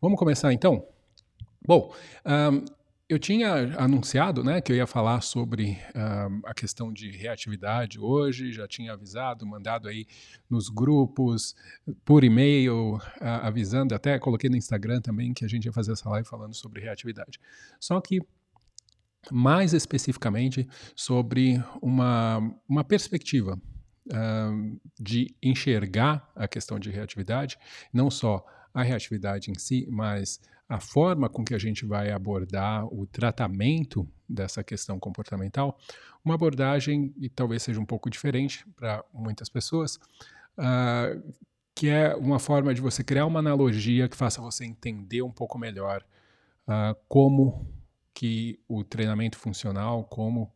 Vamos começar então? Bom, um, eu tinha anunciado né, que eu ia falar sobre um, a questão de reatividade hoje, já tinha avisado, mandado aí nos grupos, por e-mail, uh, avisando, até coloquei no Instagram também que a gente ia fazer essa live falando sobre reatividade. Só que, mais especificamente, sobre uma, uma perspectiva uh, de enxergar a questão de reatividade, não só a reatividade em si, mas a forma com que a gente vai abordar o tratamento dessa questão comportamental, uma abordagem e talvez seja um pouco diferente para muitas pessoas, uh, que é uma forma de você criar uma analogia que faça você entender um pouco melhor uh, como que o treinamento funcional, como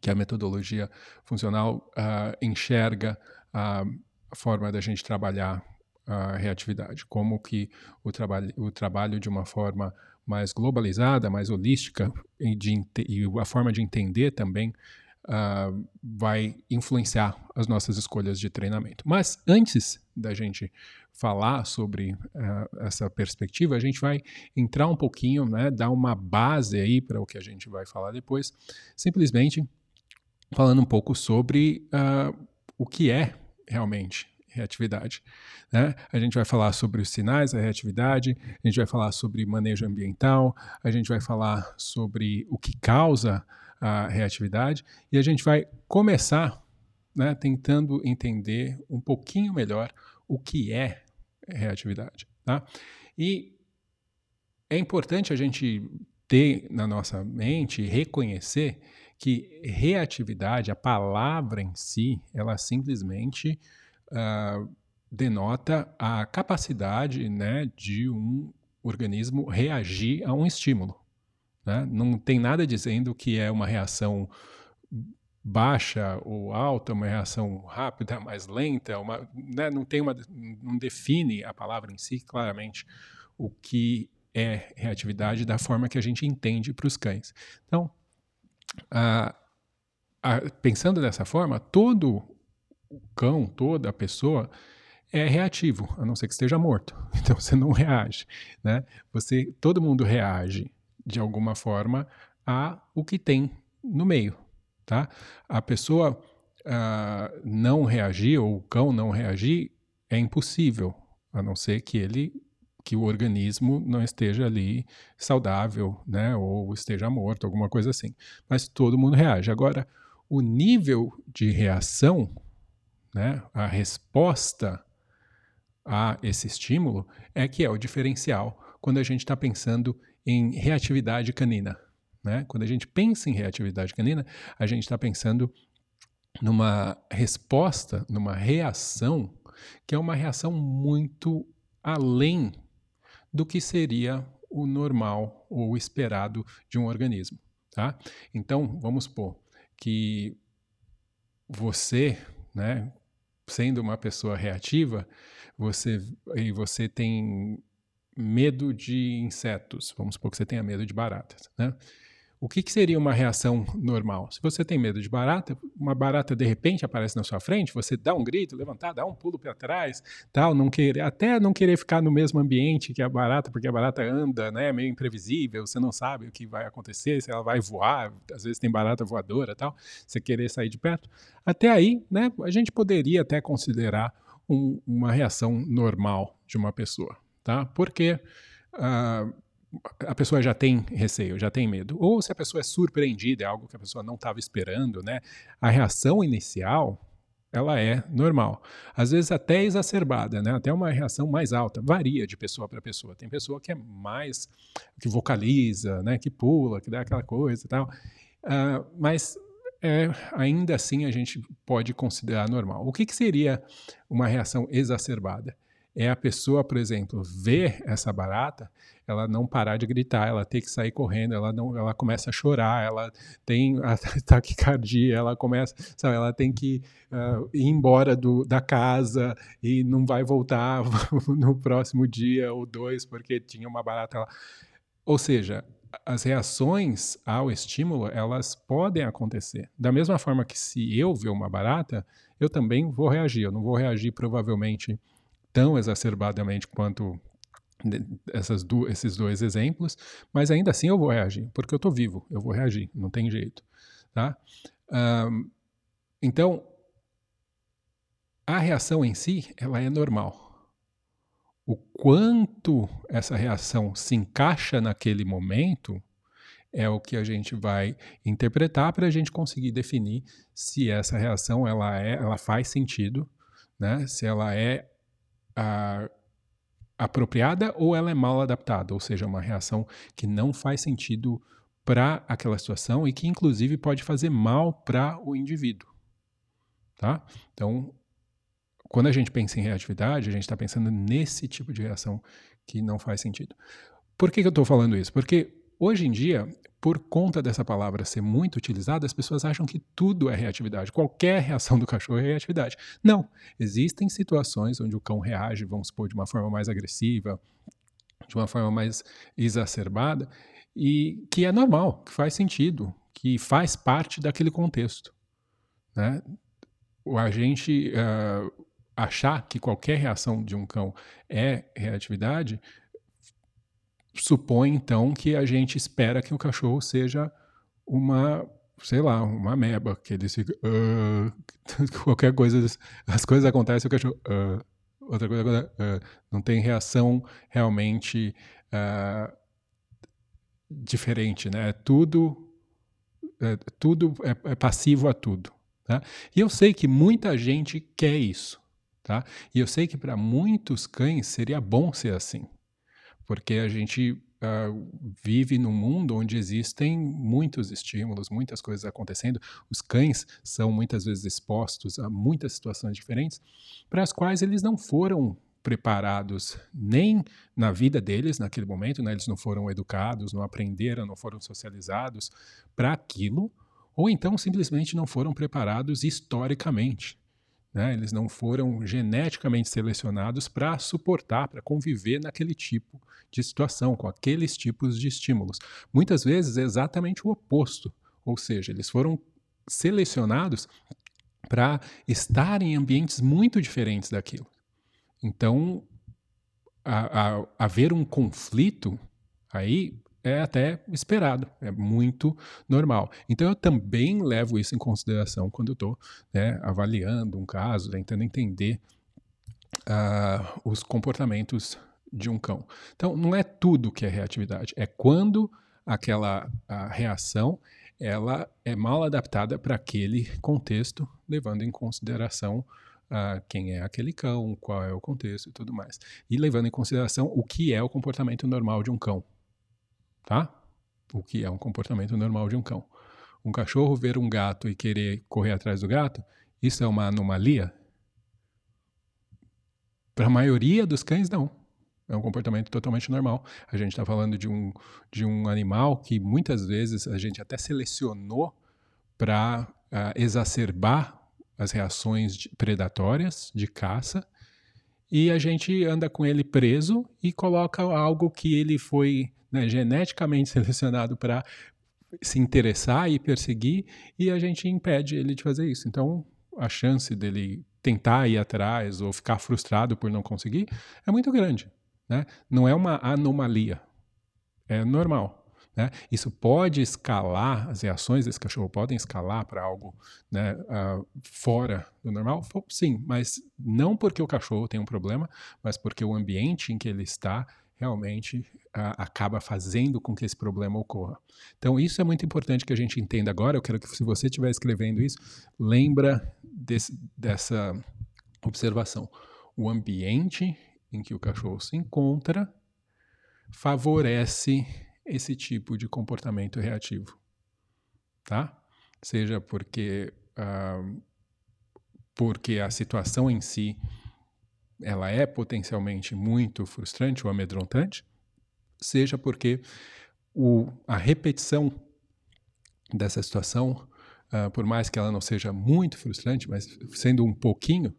que a metodologia funcional uh, enxerga a forma da gente trabalhar a reatividade, como que o, trabalho, o trabalho de uma forma mais globalizada, mais holística e, de, e a forma de entender também uh, vai influenciar as nossas escolhas de treinamento. Mas antes da gente falar sobre uh, essa perspectiva, a gente vai entrar um pouquinho, né, dar uma base aí para o que a gente vai falar depois, simplesmente falando um pouco sobre uh, o que é realmente reatividade. Né? A gente vai falar sobre os sinais da reatividade, a gente vai falar sobre manejo ambiental, a gente vai falar sobre o que causa a reatividade e a gente vai começar né, tentando entender um pouquinho melhor o que é reatividade. Tá? E é importante a gente ter na nossa mente, reconhecer que reatividade, a palavra em si, ela simplesmente uh, denota a capacidade né, de um organismo reagir a um estímulo. Né? Não tem nada dizendo que é uma reação baixa ou alta, uma reação rápida, mais lenta, uma, né? não tem uma, não define a palavra em si claramente o que é reatividade da forma que a gente entende para os cães. Então, a, a, pensando dessa forma, todo o cão, toda a pessoa é reativo, a não ser que esteja morto. Então você não reage, né? Você, todo mundo reage de alguma forma a o que tem no meio, tá? A pessoa uh, não reagir ou o cão não reagir é impossível, a não ser que ele que o organismo não esteja ali saudável, né, ou esteja morto, alguma coisa assim. Mas todo mundo reage. Agora, o nível de reação né, a resposta a esse estímulo é que é o diferencial quando a gente está pensando em reatividade canina. Né? Quando a gente pensa em reatividade canina, a gente está pensando numa resposta, numa reação, que é uma reação muito além do que seria o normal ou esperado de um organismo. Tá? Então, vamos supor que você, né, sendo uma pessoa reativa, você e você tem medo de insetos, vamos supor que você tenha medo de baratas, né? O que, que, seria uma reação normal? Se você tem medo de barata, uma barata de repente aparece na sua frente, você dá um grito, levantar, dá um pulo para trás, tal, não querer, até não querer ficar no mesmo ambiente que a barata, porque a barata anda, né, meio imprevisível, você não sabe o que vai acontecer, se ela vai voar, às vezes tem barata voadora, tal, você querer sair de perto. Até aí, né, a gente poderia até considerar um, uma reação normal de uma pessoa, tá? Porque uh, a pessoa já tem receio, já tem medo, ou se a pessoa é surpreendida, é algo que a pessoa não estava esperando, né? A reação inicial ela é normal. Às vezes até exacerbada, né? Até uma reação mais alta, varia de pessoa para pessoa. Tem pessoa que é mais que vocaliza, né? Que pula, que dá aquela coisa e tal. Uh, mas é, ainda assim a gente pode considerar normal. O que, que seria uma reação exacerbada? É a pessoa, por exemplo, ver essa barata ela não parar de gritar, ela tem que sair correndo, ela não, ela começa a chorar, ela tem a taquicardia, ela começa, sabe, ela tem que uh, ir embora do, da casa e não vai voltar no próximo dia ou dois porque tinha uma barata lá. Ou seja, as reações ao estímulo, elas podem acontecer. Da mesma forma que se eu ver uma barata, eu também vou reagir. Eu não vou reagir provavelmente tão exacerbadamente quanto essas do, esses dois exemplos, mas ainda assim eu vou reagir, porque eu estou vivo, eu vou reagir, não tem jeito. Tá? Um, então, a reação em si, ela é normal. O quanto essa reação se encaixa naquele momento é o que a gente vai interpretar para a gente conseguir definir se essa reação ela é, ela faz sentido, né? Se ela é apropriada ou ela é mal adaptada, ou seja, uma reação que não faz sentido para aquela situação e que inclusive pode fazer mal para o indivíduo, tá? Então, quando a gente pensa em reatividade, a gente está pensando nesse tipo de reação que não faz sentido. Por que, que eu estou falando isso? Porque hoje em dia, por conta dessa palavra ser muito utilizada, as pessoas acham que tudo é reatividade. Qualquer reação do cachorro é reatividade. Não. Existem situações onde o cão reage, vamos supor, de uma forma mais agressiva, de uma forma mais exacerbada, e que é normal, que faz sentido, que faz parte daquele contexto. Né? A gente. Uh, achar que qualquer reação de um cão é reatividade, supõe então que a gente espera que o cachorro seja uma, sei lá, uma ameba, que ele fica. Uh, qualquer coisa, as coisas acontecem, o cachorro. Uh, outra coisa, uh, não tem reação realmente diferente, né? Tudo, é, tudo é, é passivo a tudo. Tá? E eu sei que muita gente quer isso. Tá? E eu sei que para muitos cães seria bom ser assim, porque a gente uh, vive num mundo onde existem muitos estímulos, muitas coisas acontecendo. Os cães são muitas vezes expostos a muitas situações diferentes, para as quais eles não foram preparados nem na vida deles naquele momento, né? eles não foram educados, não aprenderam, não foram socializados para aquilo, ou então simplesmente não foram preparados historicamente. Né? Eles não foram geneticamente selecionados para suportar, para conviver naquele tipo de situação, com aqueles tipos de estímulos. Muitas vezes é exatamente o oposto, ou seja, eles foram selecionados para estar em ambientes muito diferentes daquilo. Então, a, a, haver um conflito aí é até esperado, é muito normal. Então eu também levo isso em consideração quando eu estou né, avaliando um caso, tentando entender uh, os comportamentos de um cão. Então não é tudo que é reatividade, é quando aquela reação ela é mal adaptada para aquele contexto, levando em consideração uh, quem é aquele cão, qual é o contexto e tudo mais. E levando em consideração o que é o comportamento normal de um cão tá? O que é um comportamento normal de um cão. Um cachorro ver um gato e querer correr atrás do gato, isso é uma anomalia? Para a maioria dos cães, não. É um comportamento totalmente normal. A gente está falando de um, de um animal que muitas vezes a gente até selecionou para uh, ah, exacerbar as reações de, predatórias de caça e a gente anda com ele preso e coloca algo que ele foi né, geneticamente selecionado para se interessar e perseguir, e a gente impede ele de fazer isso. Então, a chance dele tentar ir atrás ou ficar frustrado por não conseguir é muito grande. Né? Não é uma anomalia, é normal. Né? Isso pode escalar, as reações desse cachorro podem escalar para algo né, uh, fora do normal? Sim, mas não porque o cachorro tem um problema, mas porque o ambiente em que ele está realmente acaba fazendo com que esse problema ocorra. Então, isso é muito importante que a gente entenda agora. Eu quero que, se você estiver escrevendo isso, lembra desse, dessa observação. O ambiente em que o cachorro se encontra favorece esse tipo de comportamento reativo, tá? Seja porque uh, porque a situação em si ela é potencialmente muito frustrante ou amedrontante, seja porque o, a repetição dessa situação, uh, por mais que ela não seja muito frustrante, mas sendo um pouquinho,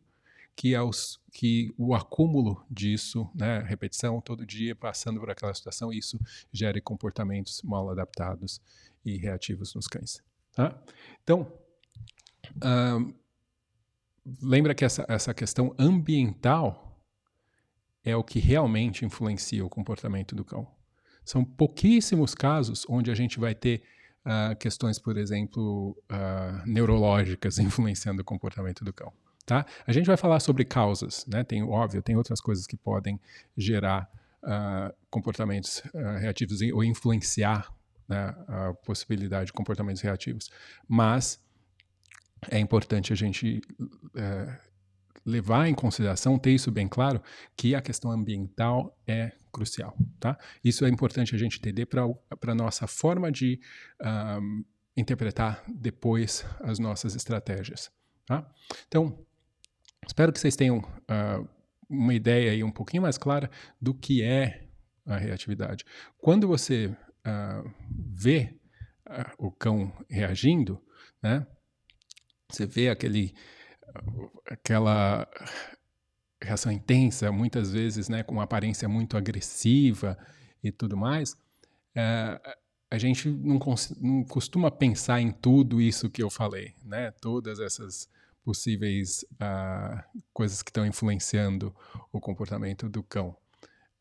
que, aos, que o acúmulo disso, né, repetição todo dia, passando por aquela situação, isso gere comportamentos mal adaptados e reativos nos cães. Tá? Então, uh, lembra que essa, essa questão ambiental é o que realmente influencia o comportamento do cão. São pouquíssimos casos onde a gente vai ter uh, questões, por exemplo, uh, neurológicas influenciando o comportamento do cão. Tá? A gente vai falar sobre causas, né? Tem óbvio, tem outras coisas que podem gerar uh, comportamentos reativos ou influenciar né, a possibilidade de comportamentos reativos, mas é importante a gente é, levar em consideração, ter isso bem claro, que a questão ambiental é crucial. Tá? Isso é importante a gente entender para a nossa forma de um, interpretar depois as nossas estratégias. Tá? Então, espero que vocês tenham uh, uma ideia aí um pouquinho mais clara do que é a reatividade. Quando você uh, vê uh, o cão reagindo, né, você vê aquele, aquela reação intensa, muitas vezes né, com aparência muito agressiva e tudo mais, é, a gente não, não, costuma pensar em tudo isso que eu falei, né? Todas essas possíveis uh, coisas que estão influenciando o comportamento do cão,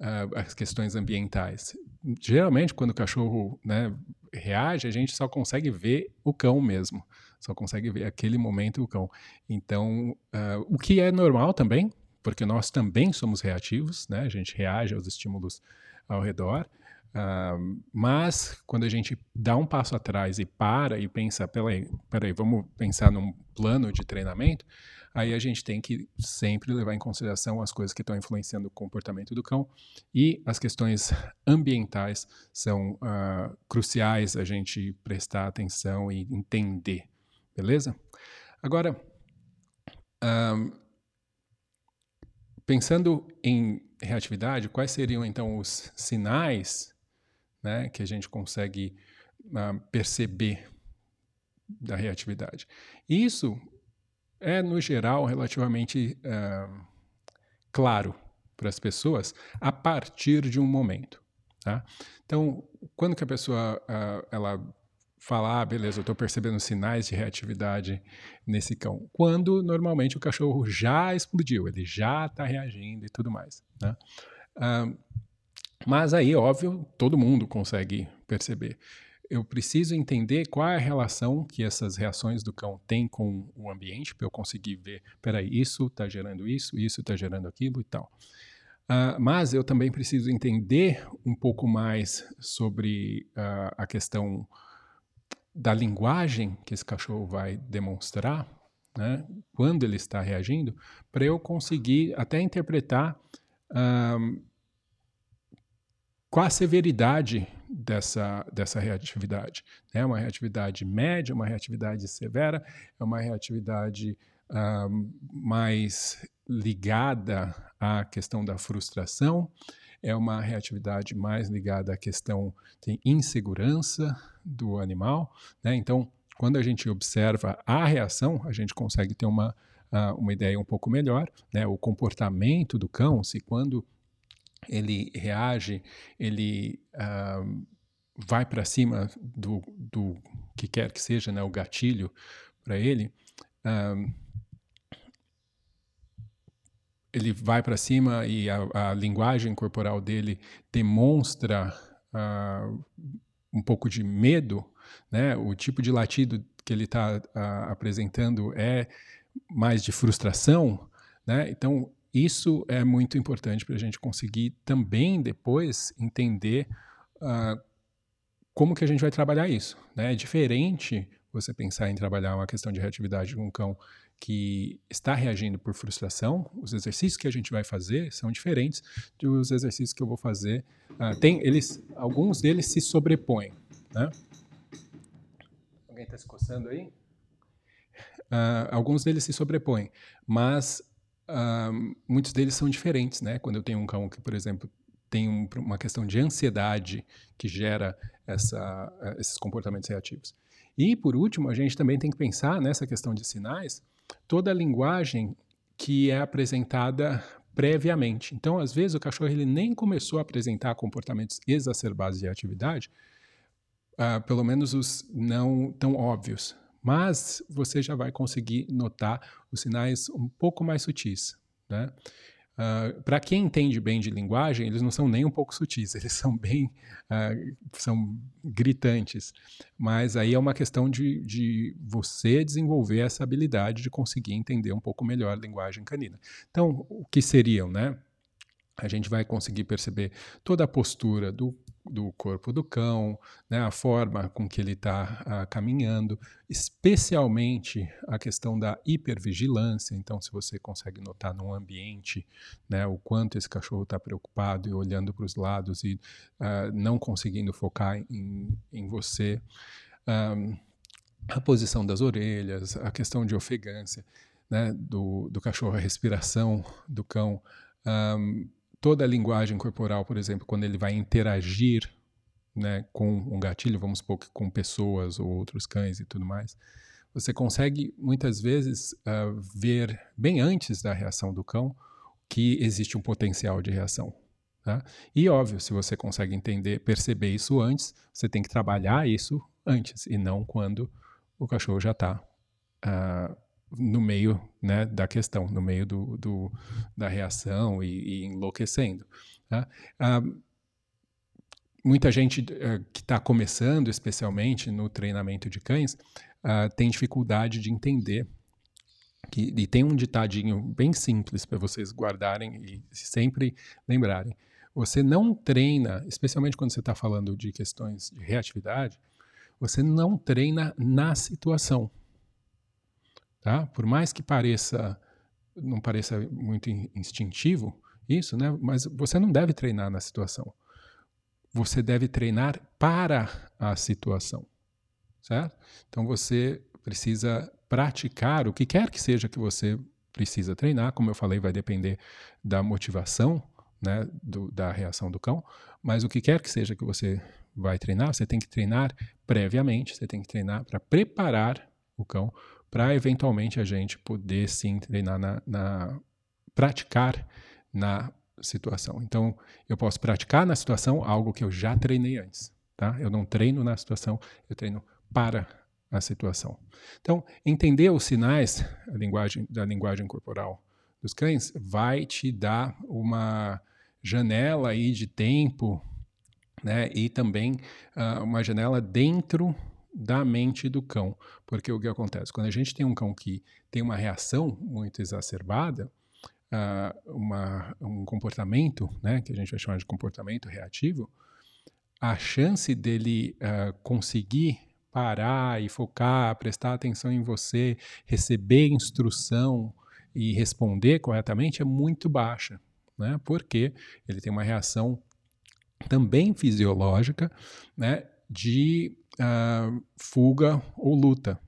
uh, as questões ambientais. Geralmente, quando o cachorro né, reage, a gente só consegue ver o cão mesmo, só consegue ver aquele momento o cão. Então, uh, o que é normal também, porque nós também somos reativos, né? A gente reage aos estímulos ao redor. Uh, mas quando a gente dá um passo atrás e para e pensa, peraí, peraí, vamos pensar num plano de treinamento, aí a gente tem que sempre levar em consideração as coisas que estão influenciando o comportamento do cão e as questões ambientais são uh, cruciais a gente prestar atenção e entender, beleza? Agora, uh, Pensando em reatividade, quais seriam então os sinais né, que a gente consegue uh, perceber da reatividade? Isso é, no geral, relativamente uh, claro para as pessoas a partir de um momento. Tá? Então, quando que a pessoa uh, ela falar, ah, beleza, eu estou percebendo sinais de reatividade nesse cão. Quando normalmente o cachorro já explodiu, ele já está reagindo e tudo mais. Né? Uh, mas aí, óbvio, todo mundo consegue perceber. Eu preciso entender qual é a relação que essas reações do cão têm com o ambiente, para eu conseguir ver, peraí, isso está gerando isso, isso está gerando aquilo e tal. Uh, mas eu também preciso entender um pouco mais sobre uh, a questão da linguagem que esse cachorro vai demonstrar, né, quando ele está reagindo, para eu conseguir até interpretar um, qual a severidade dessa, dessa reatividade. É uma reatividade média, uma reatividade severa, é uma reatividade um, mais ligada à questão da frustração, é uma reatividade mais ligada à questão de insegurança do animal. Né? Então, quando a gente observa a reação, a gente consegue ter uma, uh, uma ideia um pouco melhor. Né? O comportamento do cão, se quando ele reage, ele uh, vai para cima do, do que quer que seja, né? o gatilho para ele. Uh, ele vai para cima e a, a, linguagem corporal dele demonstra uh, um pouco de medo, né? O tipo de latido que ele está apresentando é mais de frustração, né? Então isso é muito importante para a gente conseguir também depois entender uh, como que a gente vai trabalhar isso, né? É diferente você pensar em trabalhar uma questão de reatividade com um cão que está reagindo por frustração, os exercícios que a gente vai fazer são diferentes dos exercícios que eu vou fazer. Uh, tem eles, alguns deles se sobrepõem, né? Alguém está se coçando aí? Uh, alguns deles se sobrepõem, mas uh, muitos deles são diferentes, né? Quando eu tenho um cão que, por exemplo, tem um, uma questão de ansiedade que gera essa, esses comportamentos reativos. E, por último, a gente também tem que pensar nessa questão de sinais toda a linguagem que é apresentada previamente. Então, às vezes, o cachorro ele nem começou a apresentar comportamentos exacerbados de atividade, uh, pelo menos os não tão óbvios, mas você já vai conseguir notar os sinais um pouco mais sutis. Né? Uh, ah, para quem entende bem de linguagem, eles não são nem um pouco sutis, eles são bem, uh, são gritantes. Mas aí é uma questão de, de você desenvolver essa habilidade de conseguir entender um pouco melhor a linguagem canina. Então, o que seriam, né? A gente vai conseguir perceber toda a postura do do corpo do cão, né, a forma com que ele está uh, caminhando, especialmente a questão da hipervigilância. Então, se você consegue notar num ambiente né, o quanto esse cachorro está preocupado e olhando para os lados e uh, não conseguindo focar em, em você. Um, a posição das orelhas, a questão de ofegância né, do, do cachorro, a respiração do cão. Um, toda a linguagem corporal, por exemplo, quando ele vai interagir né, com um gatilho, vamos supor que com pessoas ou outros cães e tudo mais, você consegue muitas vezes uh, ver bem antes da reação do cão que existe um potencial de reação. Tá? E óbvio, se você consegue entender, perceber isso antes, você tem que trabalhar isso antes e não quando o cachorro já está uh, ah, no meio né, da questão, no meio do, do da reação e, e enlouquecendo. Tá? Ah, muita gente uh, que está começando, especialmente no treinamento de cães, uh, tem dificuldade de entender. Que, e tem um ditadinho bem simples para vocês guardarem e sempre lembrarem. Você não treina, especialmente quando você está falando de questões de reatividade, você não treina na situação. Tá? Por mais que pareça, não pareça muito instintivo isso, né? mas você não deve treinar na situação. Você deve treinar para a situação, certo? Então você precisa praticar o que quer que seja que você precisa treinar. Como eu falei, vai depender da motivação, né, do, da reação do cão. Mas o que quer que seja que você vai treinar, você tem que treinar previamente. Você tem que treinar para preparar o cão para eventualmente a gente poder sim treinar na, na praticar na situação. Então, eu posso praticar na situação algo que eu já treinei antes, tá? Eu não treino na situação, eu treino para a situação. Então, entender os sinais a linguagem, da linguagem corporal dos cães vai te dar uma janela aí de tempo, né? E também uh, uma janela dentro da mente do cão. Porque o que acontece? Quando a gente tem um cão que tem uma reação muito exacerbada, uh, uma, um comportamento, né, que a gente vai chamar de comportamento reativo, a chance dele uh, conseguir parar e focar, prestar atenção em você, receber instrução e responder corretamente é muito baixa, né? Porque ele tem uma reação também fisiológica, né, de uh, fuga ou luta,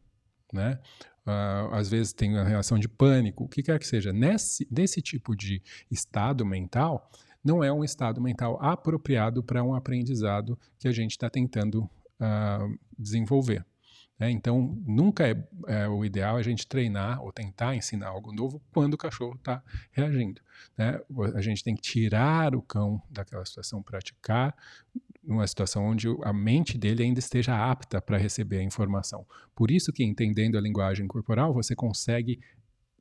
né? Uh, às vezes tem uma reação de pânico, o que quer que seja. Nesse, nesse tipo de estado mental, não é um estado mental apropriado para um aprendizado que a gente está tentando uh, desenvolver. Né? Então, nunca é, é, o ideal a gente treinar ou tentar ensinar algo novo quando o cachorro está reagindo. Né? A gente tem que tirar o cão daquela situação, praticar numa situação onde a mente dele ainda esteja apta para receber a informação. Por isso que entendendo a linguagem corporal, você consegue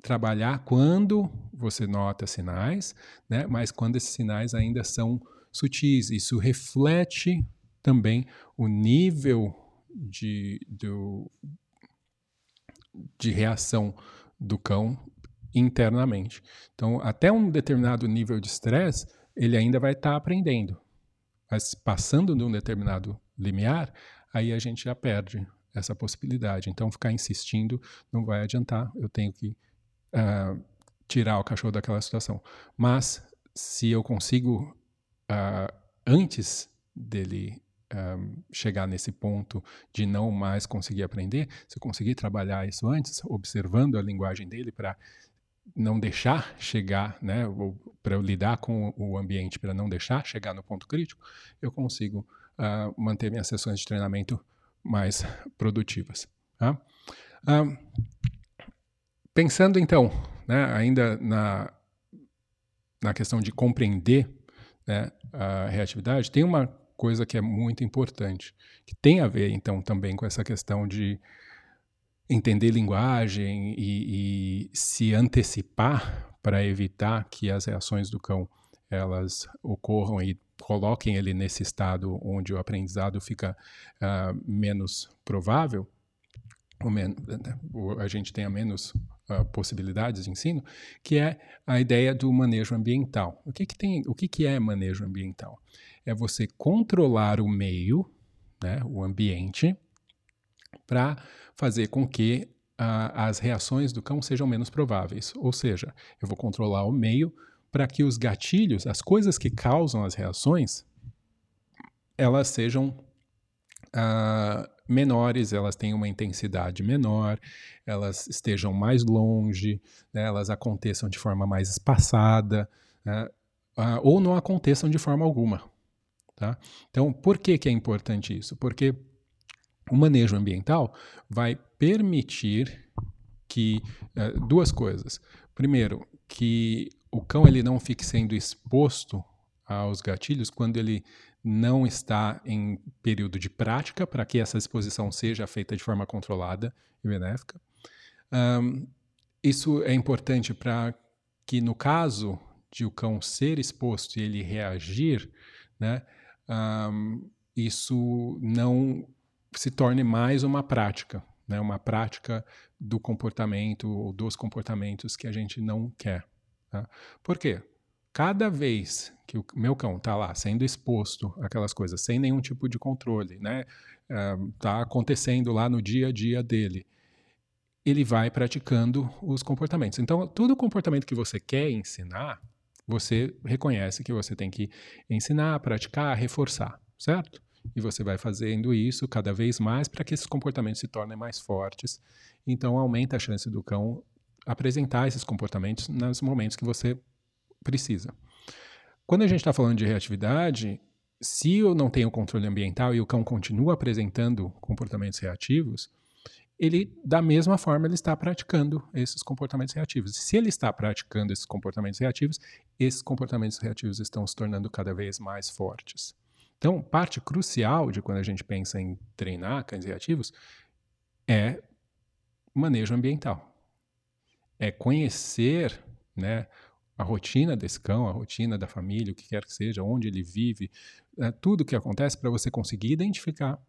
trabalhar quando você nota sinais, né? mas quando esses sinais ainda são sutis. Isso reflete também o nível de, do, de reação do cão internamente. Então, até um determinado nível de estresse, ele ainda vai estar tá aprendendo. Mas passando de um determinado limiar, aí a gente já perde essa possibilidade. Então, ficar insistindo não vai adiantar. Eu tenho que uh, tirar o cachorro daquela situação. Mas, se eu consigo, uh, antes dele ah, chegar nesse ponto de não mais conseguir aprender, se eu conseguir trabalhar isso antes, observando a linguagem dele para não deixar chegar, né, para lidar com o ambiente, para não deixar chegar no ponto crítico, eu consigo uh, manter minhas sessões de treinamento mais produtivas. Tá? Uh, pensando então né, ainda na, na questão de compreender né, a reatividade, tem uma coisa que é muito importante, que tem a ver, então, também com essa questão de entender linguagem e, e se antecipar para evitar que as reações do cão elas ocorram e coloquem ele nesse estado onde o aprendizado fica uh, menos provável, men a gente tenha menos uh, possibilidades de ensino, que é a ideia do manejo ambiental. O que, que, tem, o que, que é manejo ambiental? É você controlar o meio, né, o ambiente, para fazer com que as reações do cão sejam menos prováveis. Ou seja, eu vou controlar o meio para que os gatilhos, as coisas que causam as reações, elas sejam uh, menores, elas tenham uma intensidade menor, elas estejam mais longe, né, elas aconteçam de forma mais espaçada, né, uh, ou não aconteçam de forma alguma. Tá? Então, por que, que é importante isso? Porque o manejo ambiental vai permitir que uh, duas coisas. Primeiro, que o cão ele não fique sendo exposto aos gatilhos quando ele não está em período de prática, para que essa exposição seja feita de forma controlada e benéfica. Um, isso é importante para que, no caso de o cão ser exposto e ele reagir, né, um, isso não se torne mais uma prática, né, uma prática do comportamento ou dos comportamentos que a gente não quer. Tá? Por quê? Cada vez que o meu cão está lá sendo exposto àquelas coisas sem nenhum tipo de controle, né, está uh, acontecendo lá no dia a dia dele, ele vai praticando os comportamentos. Então, todo comportamento que você quer ensinar, você reconhece que você tem que ensinar, praticar, reforçar, certo? E você vai fazendo isso cada vez mais para que esses comportamentos se tornem mais fortes. Então, aumenta a chance do cão apresentar esses comportamentos nos momentos que você precisa. Quando a gente está falando de reatividade, se eu não tenho controle ambiental e o cão continua apresentando comportamentos reativos, ele, da mesma forma, ele está praticando esses comportamentos reativos. Se ele está praticando esses comportamentos reativos, esses comportamentos reativos estão se tornando cada vez mais fortes. Então, parte crucial de quando a gente pensa em treinar cães reativos é manejo ambiental é conhecer né, a rotina desse cão, a rotina da família, o que quer que seja, onde ele vive, é, tudo o que acontece para você conseguir identificar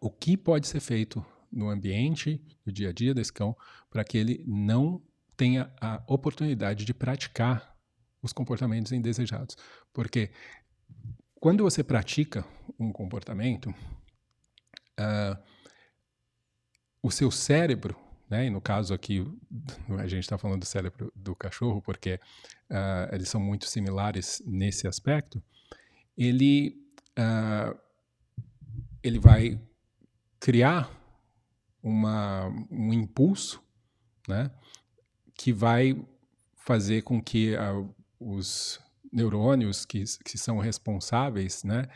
o que pode ser feito no ambiente, no dia a dia desse cão, para que ele não tenha a oportunidade de praticar os comportamentos indesejados. Porque quando você pratica um comportamento, uh, o seu cérebro né? E no caso aqui, a gente está falando do cérebro do cachorro porque uh, eles são muito similares nesse aspecto. Ele, uh, ele vai criar uma, um impulso né? que vai fazer com que os neurônios que, que são responsáveis né,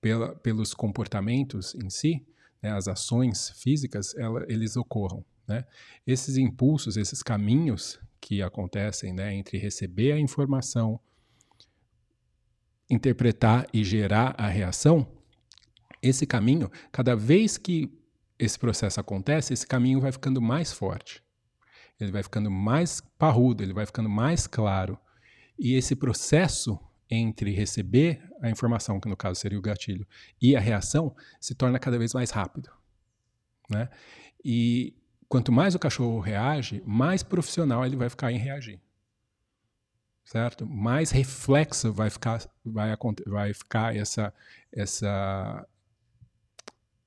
pela, pelos comportamentos em si, né, as ações físicas, ela, eles ocorram. Né? Esses impulsos, esses caminhos que acontecem né, entre receber a informação, interpretar e gerar a reação, esse caminho, cada vez que esse processo acontece, esse caminho vai ficando mais forte. Ele vai ficando mais parrudo, ele vai ficando mais claro. E esse processo entre receber a informação, que no caso seria o gatilho, e a reação, se torna cada vez mais rápido. Né? E quanto mais o cachorro reage, mais profissional ele vai ficar em reagir. Certo? Mais reflexo vai ficar, vai, vai ficar essa, essa,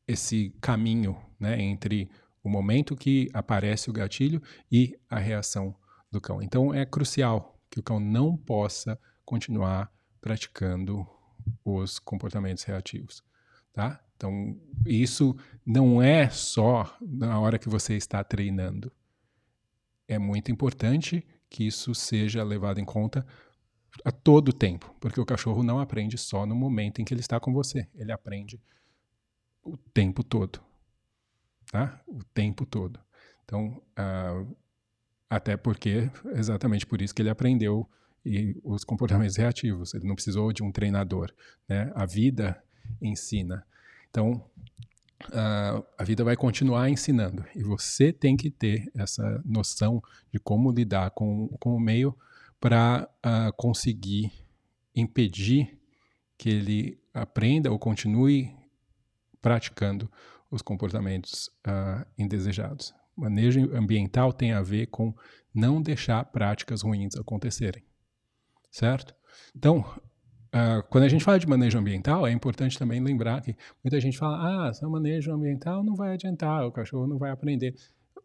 esse caminho né, entre o momento que aparece o gatilho e a reação do cão. Então é crucial que o cão não possa continuar praticando os comportamentos reativos. Tá? Então, isso não é só na hora que você está treinando. É muito importante que isso seja levado em conta a todo tempo, porque o cachorro não aprende só no momento em que ele está com você, ele aprende o tempo todo, tá? O tempo todo. Então, uh, até porque, exatamente por isso que ele aprendeu e os comportamentos reativos. Ele não precisou de um treinador. Né? A vida ensina. Então, uh, a vida vai continuar ensinando. E você tem que ter essa noção de como lidar com, com o meio para uh, conseguir impedir que ele aprenda ou continue praticando os comportamentos uh, indesejados. Manejo ambiental tem a ver com não deixar práticas ruins acontecerem, certo? Então, uh, quando a gente fala de manejo ambiental, é importante também lembrar que muita gente fala: ah, seu manejo ambiental não vai adiantar, o cachorro não vai aprender.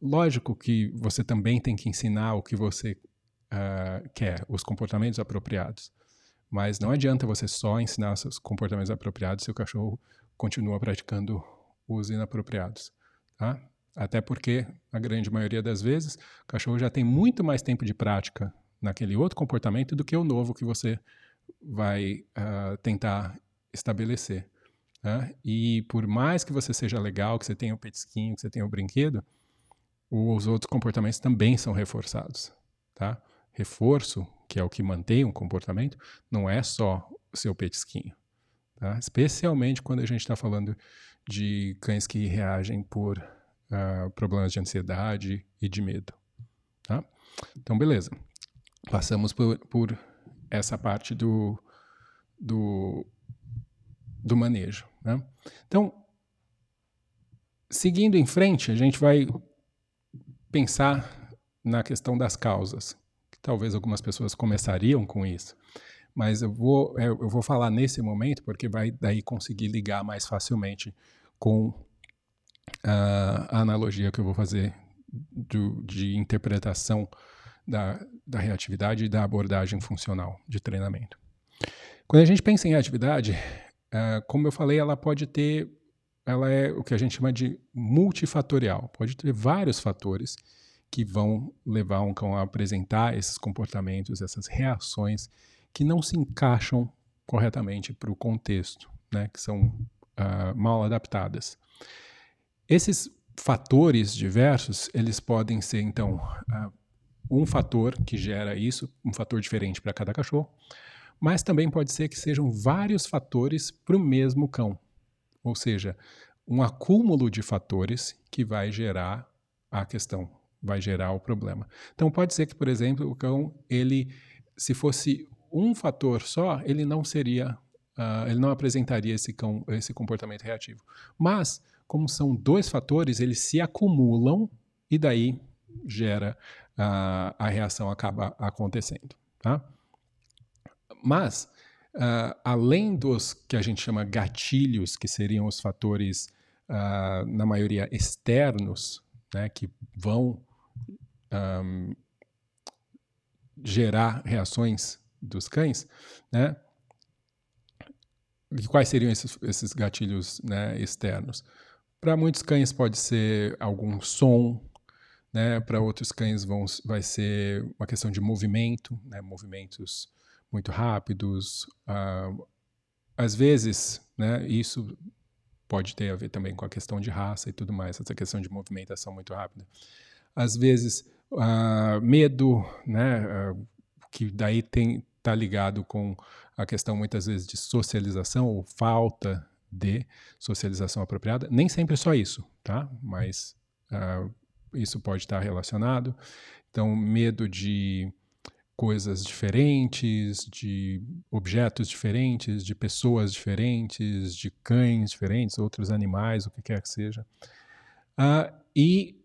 Lógico que você também tem que ensinar o que você uh, quer, os comportamentos apropriados. Mas não adianta você só ensinar os comportamentos apropriados se o cachorro continua praticando os inapropriados. Tá? Até porque, a grande maioria das vezes, o cachorro já tem muito mais tempo de prática naquele outro comportamento do que o novo que você vai uh, tentar estabelecer. Né? E por mais que você seja legal, que você tenha o petisquinho, que você tenha o brinquedo, os outros comportamentos também são reforçados. Tá? Reforço, que é o que mantém um comportamento, não é só o seu petisquinho. Tá? Especialmente quando a gente está falando de cães que reagem por uh, problemas de ansiedade e de medo. Tá? Então, beleza. Passamos por, por essa parte do, do, do manejo. Né? Então, seguindo em frente, a gente vai pensar na questão das causas. Talvez algumas pessoas começariam com isso, mas eu vou, eu vou falar nesse momento porque vai daí conseguir ligar mais facilmente com a analogia que eu vou fazer do, de interpretação da, da reatividade e da abordagem funcional de treinamento. Quando a gente pensa em atividade, uh, como eu falei, ela pode ter, ela é o que a gente chama de multifatorial, pode ter vários fatores que vão levar um cão a apresentar esses comportamentos, essas reações que não se encaixam corretamente para o contexto, né, que são uh, mal adaptadas. Esses fatores diversos, eles podem ser, então, uh, um fator que gera isso, um fator diferente para cada cachorro, mas também pode ser que sejam vários fatores para o mesmo cão. Ou seja, um acúmulo de fatores que vai gerar a questão, vai gerar o problema. Então pode ser que, por exemplo, o cão, ele, se fosse um fator só, ele não seria uh, ele não apresentaria esse, cão, esse comportamento reativo. Mas, como são dois fatores, eles se acumulam e daí gera a reação acaba acontecendo. Tá? Mas, uh, além dos que a gente chama gatilhos, que seriam os fatores, uh, na maioria, externos, né, que vão um, gerar reações dos cães, né, e quais seriam esses, esses gatilhos né, externos? Para muitos cães pode ser algum som, né? Para outros cães vão, vai ser uma questão de movimento, né? movimentos muito rápidos. Uh, às vezes, né? Isso pode ter a ver também com a questão de raça e tudo mais, essa questão de movimentação muito rápida. Às vezes, uh, medo, né? Uh, que daí tem está ligado com a questão muitas vezes de socialização ou falta de socialização apropriada. Nem sempre só isso, tá? Mas uh, isso pode estar relacionado. Então, medo de coisas diferentes, de objetos diferentes, de pessoas diferentes, de cães diferentes, outros animais, o que quer que seja. Uh, e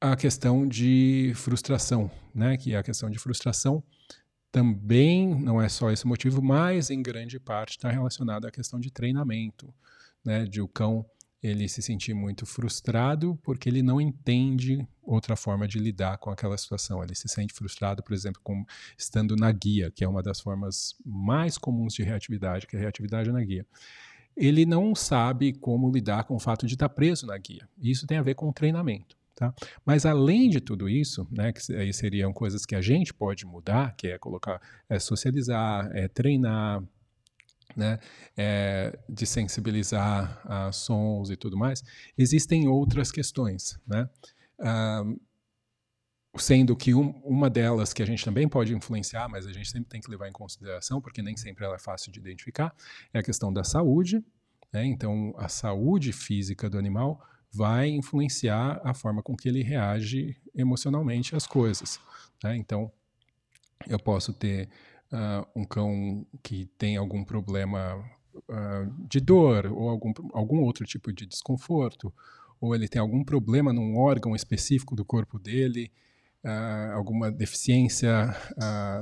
a questão de frustração, né? Que é a questão de frustração também não é só esse motivo, mas em grande parte está relacionado à questão de treinamento, né, de o cão ele se sentir muito frustrado porque ele não entende outra forma de lidar com aquela situação. Ele se sente frustrado, por exemplo, com, estando na guia, que é uma das formas mais comuns de reatividade, que é a reatividade na guia. Ele não sabe como lidar com o fato de estar preso na guia. Isso tem a ver com o treinamento. Tá? Mas além de tudo isso, né, que aí seriam coisas que a gente pode mudar, que é colocar, é socializar, é treinar, né, é, de sensibilizar a sons e tudo mais, existem outras questões, né? Sendo que um, uma delas que a gente também pode influenciar, mas a gente sempre tem que levar em consideração, porque nem sempre ela é fácil de identificar, é a questão da saúde. Né? Então, a saúde física do animal vai influenciar a forma com que ele reage emocionalmente às coisas. Né? Então, eu posso ter uh, um cão que tem algum problema uh, de dor ou algum, algum outro tipo de desconforto, ou ele tem algum problema num órgão específico do corpo dele, uh, alguma deficiência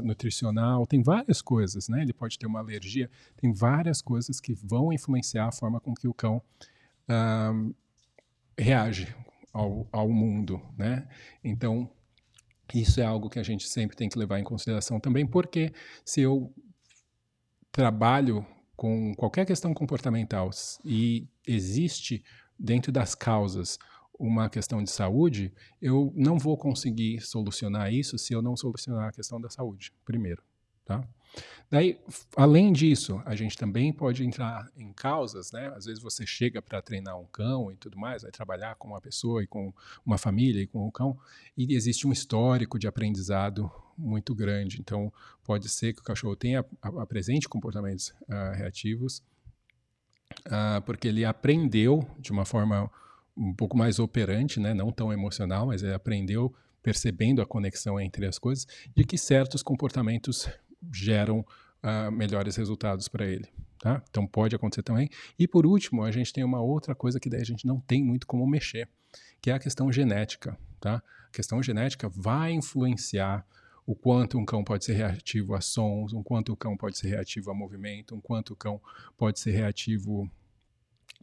nutricional, tem várias coisas, né? Ele pode ter uma alergia, tem várias coisas que vão influenciar a forma com que o cão reage ao, ao mundo, né? Então, isso é algo que a gente sempre tem que levar em consideração também, porque se eu trabalho com qualquer questão comportamental e existe dentro das causas uma questão de saúde, eu não vou conseguir solucionar isso se eu não solucionar a questão da saúde primeiro, tá? Daí, além disso, a gente também pode entrar em causas, né? Às vezes você chega para treinar um cão e tudo mais, vai trabalhar com uma pessoa e com uma família e com um cão, e existe um histórico de aprendizado muito grande. Então, pode ser que o cachorro tenha apresente comportamentos uh, reativos, uh, porque ele aprendeu de uma forma um pouco mais operante, né? não tão emocional, mas ele aprendeu percebendo a conexão entre as coisas, de que certos comportamentos geram uh, melhores resultados para ele. Tá? Então pode acontecer também. E por último, a gente tem uma outra coisa que daí a gente não tem muito como mexer, que é a questão genética. Tá? A questão genética vai influenciar o quanto um cão pode ser reativo a sons, o quanto o cão pode ser reativo a movimento, o quanto o cão pode ser reativo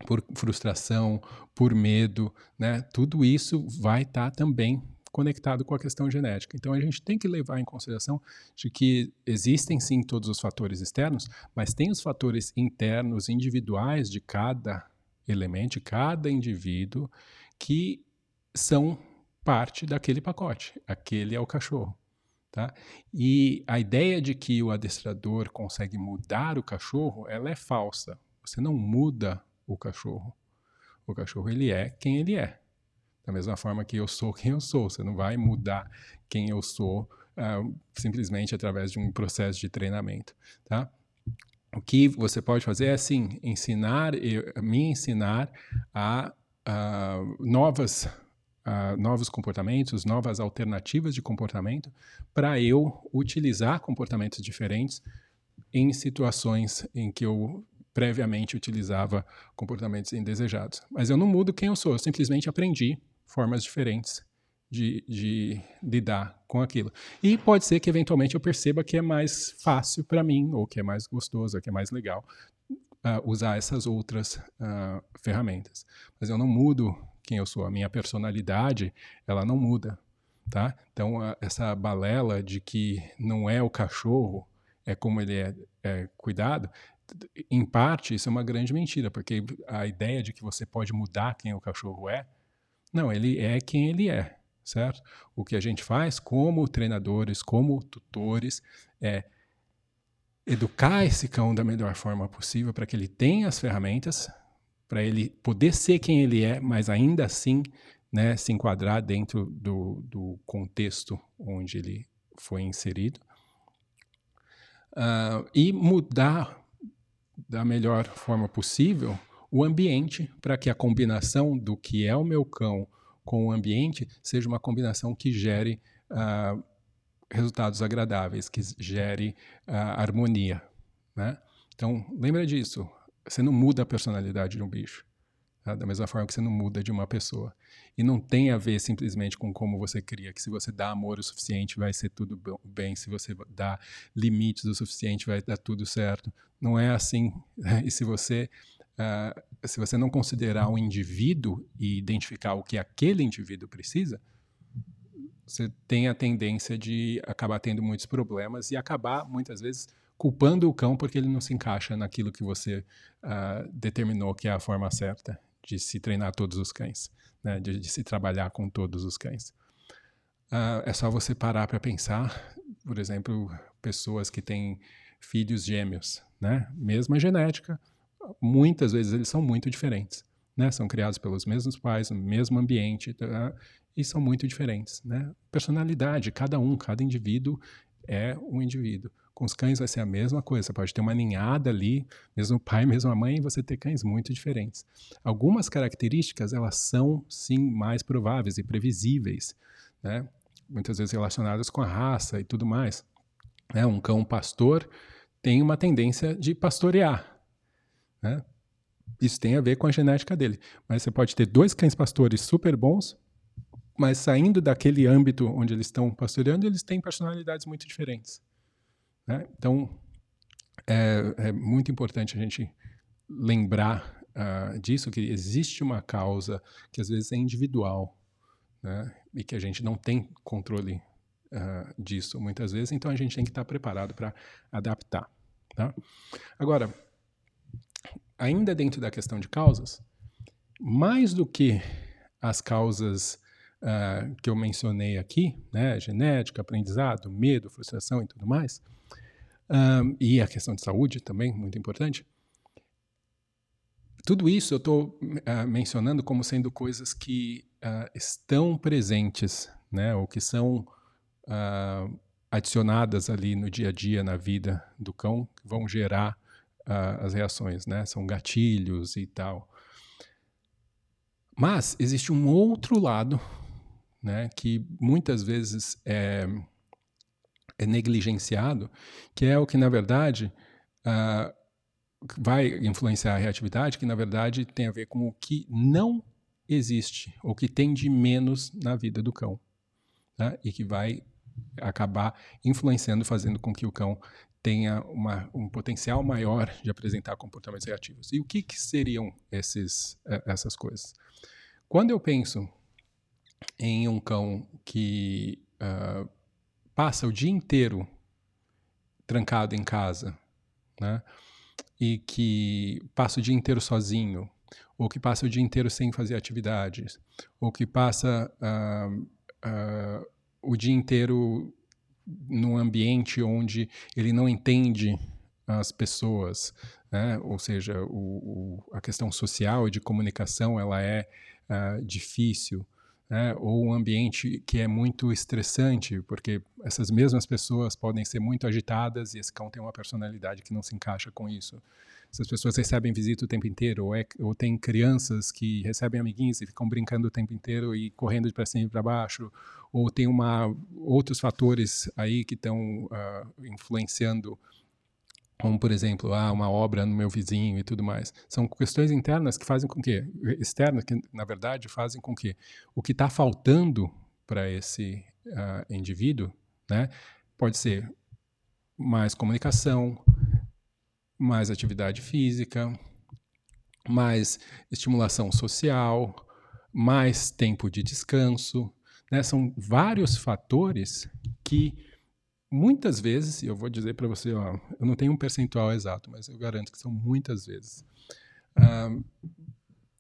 por frustração, por medo, né? Tudo isso vai estar tá também conectado com a questão genética. Então a gente tem que levar em consideração de que existem sim todos os fatores externos, mas tem os fatores internos individuais de cada elemento, cada indivíduo que são parte daquele pacote. Aquele é o cachorro. Tá? E a ideia de que o adestrador consegue mudar o cachorro, ela é falsa. Você não muda o cachorro. O cachorro ele é quem ele é. Da mesma forma que eu sou quem eu sou. Você não vai mudar quem eu sou uh, simplesmente através de um processo de treinamento, tá? O que você pode fazer é sim ensinar, me ensinar a, a novas Uh, novos comportamentos, novas alternativas de comportamento, para eu utilizar comportamentos diferentes em situações em que eu previamente utilizava comportamentos indesejados. Mas eu não mudo quem eu sou, eu simplesmente aprendi formas diferentes de, de lidar com aquilo. E pode ser que eventualmente eu perceba que é mais fácil para mim, ou que é mais gostoso, que é mais legal uh, usar essas outras uh, ferramentas. Mas eu não mudo quem eu sou, a minha personalidade, ela não muda. Tá? Então, uh, essa balela de que não é o cachorro, é como ele é, é cuidado, em parte, isso é uma grande mentira, porque a ideia de que você pode mudar quem o cachorro é, não, ele é quem ele é, certo? O que a gente faz como treinadores, como tutores, é educar esse cão da melhor forma possível para que ele tenha as ferramentas, para ele poder ser quem ele é, mas ainda assim né, se enquadrar dentro do, do contexto onde ele foi inserido. Uh, e mudar da melhor forma possível o ambiente para que a combinação do que é o meu cão com o ambiente seja uma combinação que gere uh, resultados agradáveis, que gere uh, harmonia. Né? Então, lembra disso. Você não muda a personalidade de um bicho. Tá? Da mesma forma que você não muda de uma pessoa. E não tem a ver simplesmente com como você cria, que se você dá amor o suficiente vai ser tudo bem, se você dá limites o suficiente vai dar tudo certo. Não é assim. Né? E se você, uh, se você não considerar um indivíduo e identificar o que aquele indivíduo precisa, você tem a tendência de acabar tendo muitos problemas e acabar, muitas vezes, culpando o cão porque ele não se encaixa naquilo que você uh, determinou que é a forma certa de se treinar todos os cães, né? de, de se trabalhar com todos os cães. Uh, é só você parar para pensar, por exemplo, pessoas que têm filhos gêmeos, né? mesma genética, muitas vezes eles são muito diferentes. Né? São criados pelos mesmos pais, no mesmo ambiente, tá? e são muito diferentes. Né? Personalidade, cada um, cada indivíduo é um indivíduo. Com os cães vai ser a mesma coisa. Você pode ter uma ninhada ali, mesmo pai, mesma mãe, e você ter cães muito diferentes. Algumas características, elas são, sim, mais prováveis e previsíveis, né? muitas vezes relacionadas com a raça e tudo mais. Né? Um cão pastor tem uma tendência de pastorear. Né? Isso tem a ver com a genética dele. Mas você pode ter dois cães pastores super bons, mas saindo daquele âmbito onde eles estão pastoreando, eles têm personalidades muito diferentes. Né? Então, é, é, muito importante a gente lembrar uh, disso, que existe uma causa que às vezes é individual né? e que a gente não tem controle uh, disso muitas vezes, então a gente tem que estar preparado para adaptar. Tá? Agora, ainda dentro da questão de causas, mais do que as causas uh, que eu mencionei aqui, né, genética, aprendizado, medo, frustração e tudo mais, um, e a questão de saúde também, muito importante. Tudo isso eu estou uh, mencionando como sendo coisas que uh, estão presentes, né, ou que são adicionadas ali no dia a dia, na vida do cão, que vão gerar as reações, né? São gatilhos e tal. Mas existe um outro lado, né, que muitas vezes é é negligenciado, que é o que, na verdade, uh, vai influenciar a reatividade, que, na verdade, tem a ver com o que não existe, ou que tem de menos na vida do cão. Né? E que vai acabar influenciando, fazendo com que o cão tenha uma, um potencial maior de apresentar comportamentos reativos. E o que, que seriam esses, eh, essas coisas? Quando eu penso em um cão que uh, passa o dia inteiro trancado em casa, né? E que passa o dia inteiro sozinho, ou que passa o dia inteiro sem fazer atividades, ou que passa uh, uh, o dia inteiro num ambiente onde ele não entende as pessoas, né? ou seja, o, o, a questão social e de comunicação ela é uh, difícil, né, ou um ambiente que é muito estressante, porque essas mesmas pessoas podem ser muito agitadas e esse cão tem uma personalidade que não se encaixa com isso. Essas pessoas recebem visita o tempo inteiro, ou, é, ou tem crianças que recebem amiguinhos e ficam brincando o tempo inteiro e correndo para cima e para baixo, ou tem uma, outros fatores aí que estão uh, influenciando como por exemplo, ah, uma obra no meu vizinho e tudo mais. São questões internas que fazem com que, externas, que na verdade fazem com que o que está faltando para esse uh, indivíduo, né, pode ser mais comunicação, mais atividade física, mais estimulação social, mais tempo de descanso, né? São vários fatores que muitas vezes, eu vou dizer para você, ó, eu não tenho um percentual exato, mas eu garanto que são muitas vezes, uh,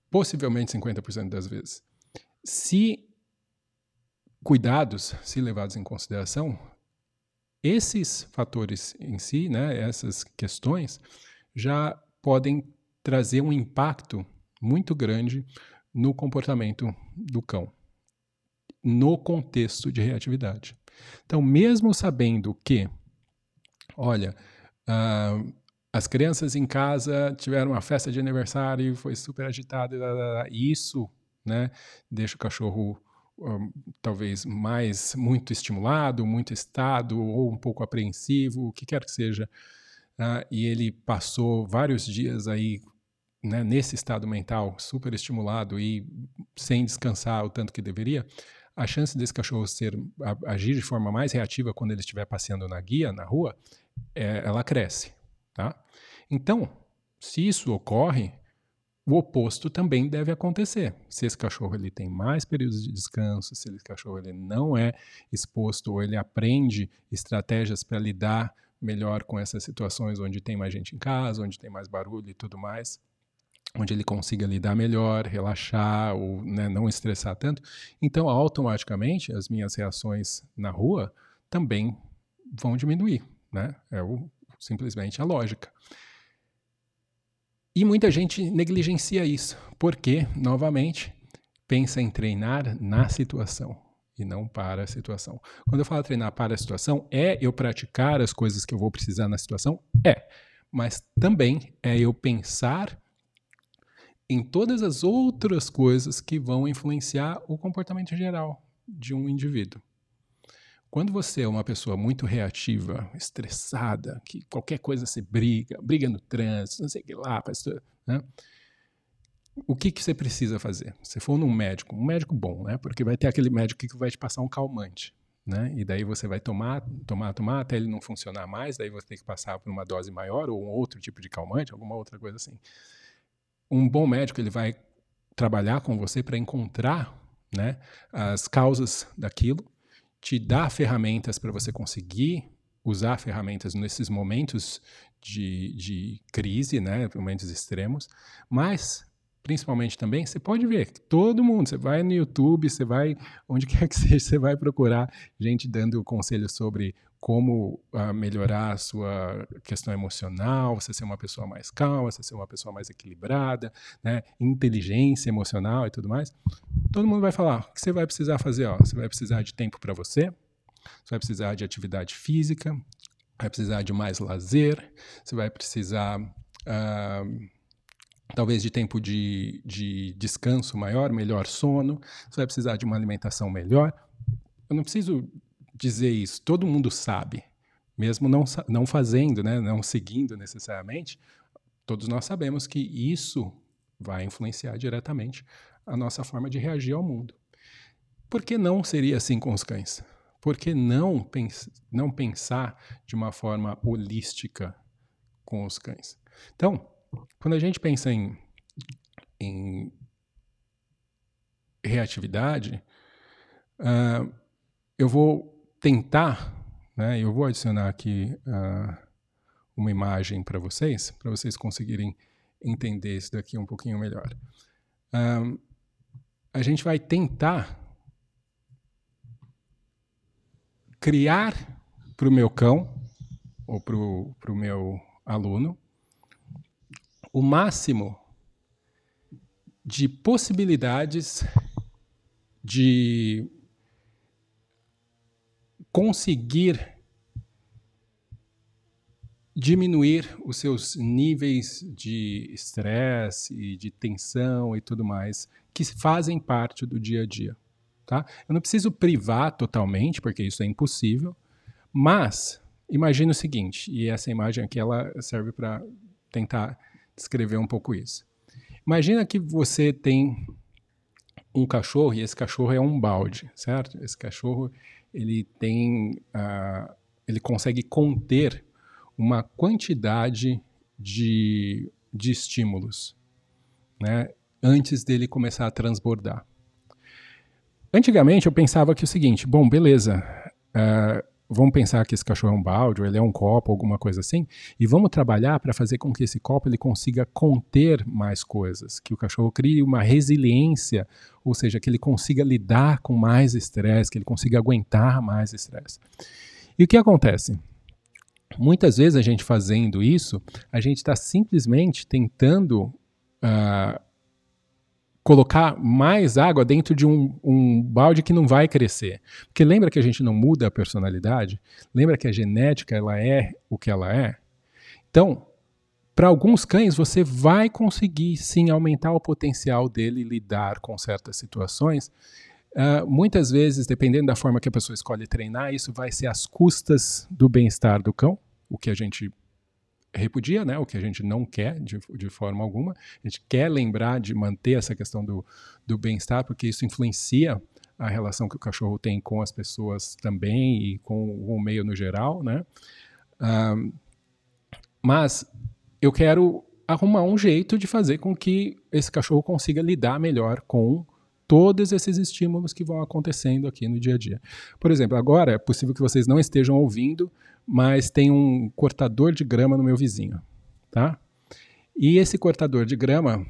possivelmente 50% das vezes, se cuidados, se levados em consideração, esses fatores em si, né, essas questões, já podem trazer um impacto muito grande no comportamento do cão, no contexto de reatividade. Então, mesmo sabendo que, olha, uh, as crianças em casa tiveram uma festa de aniversário e foi super agitada, e isso né, deixa o cachorro um, talvez mais muito estimulado, muito estado ou um pouco apreensivo, o que quer que seja. Uh, e ele passou vários dias aí né, nesse estado mental super estimulado e sem descansar o tanto que deveria, a chance desse cachorro ser agir de forma mais reativa quando ele estiver passeando na guia, na rua, é, ela cresce, tá? Então, se isso ocorre, o oposto também deve acontecer. Se esse cachorro ele tem mais períodos de descanso, se esse cachorro ele não é exposto ou ele aprende estratégias para lidar melhor com essas situações onde tem mais gente em casa, onde tem mais barulho e tudo mais, onde ele consiga lidar melhor, relaxar ou né, não estressar tanto. Então, automaticamente, as minhas reações na rua também vão diminuir. Né? É o, simplesmente a lógica. E muita gente negligencia isso, porque, novamente, pensa em treinar na situação e não para a situação. Quando eu falo treinar para a situação, é eu praticar as coisas que eu vou precisar na situação? É. Mas também é eu pensar em todas as outras coisas que vão influenciar o comportamento geral de um indivíduo. Quando você é uma pessoa muito reativa, estressada, que qualquer coisa você briga, briga no trânsito, não sei o que lá, né? o que, que você precisa fazer? Se for num médico, um médico bom, né? Porque vai ter aquele médico que vai te passar um calmante, né? E daí você vai tomar, tomar, tomar até ele não funcionar mais, daí você tem que passar por uma dose maior ou um outro tipo de calmante, alguma outra coisa assim. Um bom médico ele vai trabalhar com você para encontrar, né, as causas daquilo, te dar ferramentas para você conseguir usar ferramentas nesses momentos de, de crise, né, momentos extremos, mas principalmente também, você pode ver todo mundo, você vai no YouTube, você vai onde quer que seja, você vai procurar gente dando conselhos sobre como uh, melhorar a sua questão emocional, você ser uma pessoa mais calma, você ser uma pessoa mais equilibrada, né, inteligência emocional e tudo mais. Todo mundo vai falar o que você vai precisar fazer, ó, você vai precisar de tempo para você, você vai precisar de atividade física, vai precisar de mais lazer, você vai precisar uh, talvez de tempo de, de descanso maior, melhor sono, você vai precisar de uma alimentação melhor. Eu não preciso dizer isso, todo mundo sabe, mesmo não, não fazendo, né, não seguindo necessariamente, todos nós sabemos que isso vai influenciar diretamente a nossa forma de reagir ao mundo. Por que não seria assim com os cães? Por que não, pens não pensar de uma forma holística com os cães? Então, quando a gente pensa em, em reatividade, uh, eu vou tentar, né, eu vou adicionar aqui uh, uma imagem para vocês, para vocês conseguirem entender isso daqui um pouquinho melhor. Uh, a gente vai tentar criar para o meu cão ou para o meu aluno o máximo de possibilidades de conseguir diminuir os seus níveis de estresse e de tensão e tudo mais que fazem parte do dia a dia, tá? Eu não preciso privar totalmente, porque isso é impossível, mas imagine o seguinte, e essa imagem aqui ela serve para tentar descrever um pouco isso. Imagina que você tem um cachorro e esse cachorro é um balde, certo? Esse cachorro ele tem, uh, ele consegue conter uma quantidade de, de estímulos, né? Antes dele começar a transbordar. Antigamente eu pensava que o seguinte, bom, beleza, uh, vamos pensar que esse cachorro é um balde, ou ele é um copo, alguma coisa assim, e vamos trabalhar para fazer com que esse copo ele consiga conter mais coisas, que o cachorro crie uma resiliência, ou seja, que ele consiga lidar com mais estresse, que ele consiga aguentar mais estresse. E o que acontece? Muitas vezes a gente fazendo isso, a gente está simplesmente tentando uh, colocar mais água dentro de um, um, balde que não vai crescer. Porque lembra que a gente não muda a personalidade? Lembra que a genética ela é o que ela é? Então, para alguns cães, você vai conseguir sim aumentar o potencial dele lidar com certas situações. Uh, muitas vezes, dependendo da forma que a pessoa escolhe treinar, isso vai ser às custas do bem-estar do cão, o que a gente repudia, né, o que a gente não quer de, de forma alguma. A gente quer lembrar de manter essa questão do, do bem-estar, porque isso influencia a relação que o cachorro tem com as pessoas também e com o meio no geral, né? Um, mas eu quero arrumar um jeito de fazer com que esse cachorro consiga lidar melhor com todos esses estímulos que vão acontecendo aqui no dia a dia. Por exemplo, agora é possível que vocês não estejam ouvindo, mas tem um cortador de grama no meu vizinho, tá? E esse cortador de grama,